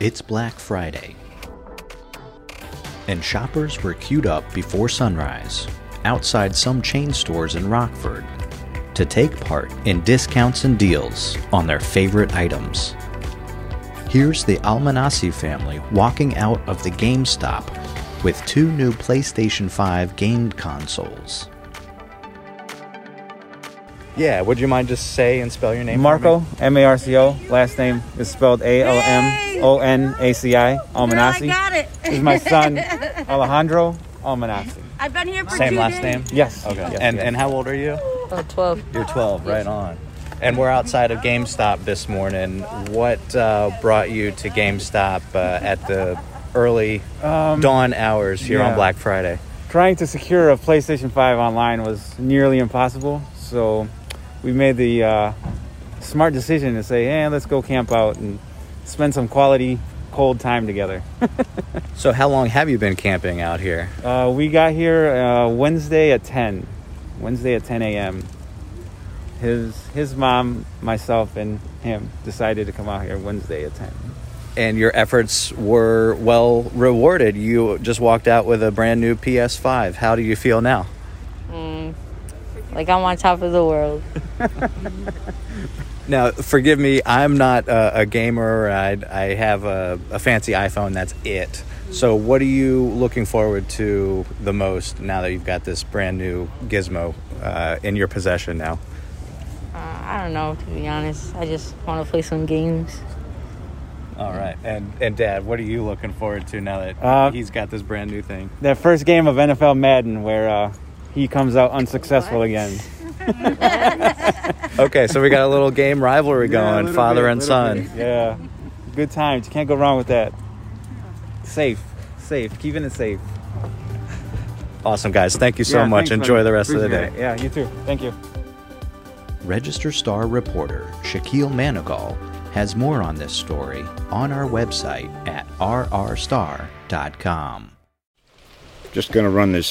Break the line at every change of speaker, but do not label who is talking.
It's Black Friday, and shoppers were queued up before sunrise outside some chain stores in Rockford to take part in discounts and deals on their favorite items. Here's the Almonaci family walking out of the GameStop with two new PlayStation 5 game consoles.
Yeah, would you mind just say and spell your name?
Marco. M A R C O. Last name is spelled A L M O N A C I. Almonaci.
I got it.
This is my son, Alejandro Almonaci.
I've been here for
Same
two
last
days.
name?
Yes.
Okay.
Yes,
and
yes.
and how old are you?
Oh, 12.
You're 12, right on. And we're outside of GameStop this morning. What uh, brought you to GameStop uh, at the early dawn hours here on
Um.
Black Friday?
trying to secure a PlayStation 5 online was nearly impossible. So we made the uh, smart decision to say, hey, let's go camp out and spend some quality cold time together.
So, how long have you been camping out here?
Uh, we got here uh, Wednesday at 10. Wednesday at 10 a.m. His his mom, myself, and him decided to come out here Wednesday at 10.
And your efforts were well rewarded. You just walked out with a brand new PS5. How do you feel now?
Like I'm on top of the world.
Now, forgive me, I'm not a, a gamer. I, I have a, a fancy iPhone, that's it. So, what are you looking forward to the most now that you've got this brand new gizmo uh, in your possession now?
Uh, I don't know, to be honest. I just want to play some games.
All right. And, and Dad, what are you looking forward to now that
Uh,
he's got this brand new thing?
That first game of NFL Madden where uh, he comes out unsuccessful again.
Okay, so we got a little game rivalry going,
little
father
bit,
and son.
bit. Yeah. Good times. You can't go wrong with that. Safe. Safe. Keeping it safe.
Awesome, guys. Thank you so
Yeah,
much.
thanks,
Enjoy
man.
the rest of the day.
it. Yeah, you too. Thank you.
Register Star reporter Shaquil Manigault has more on this story on our website at rrstar.com.
Just going to run this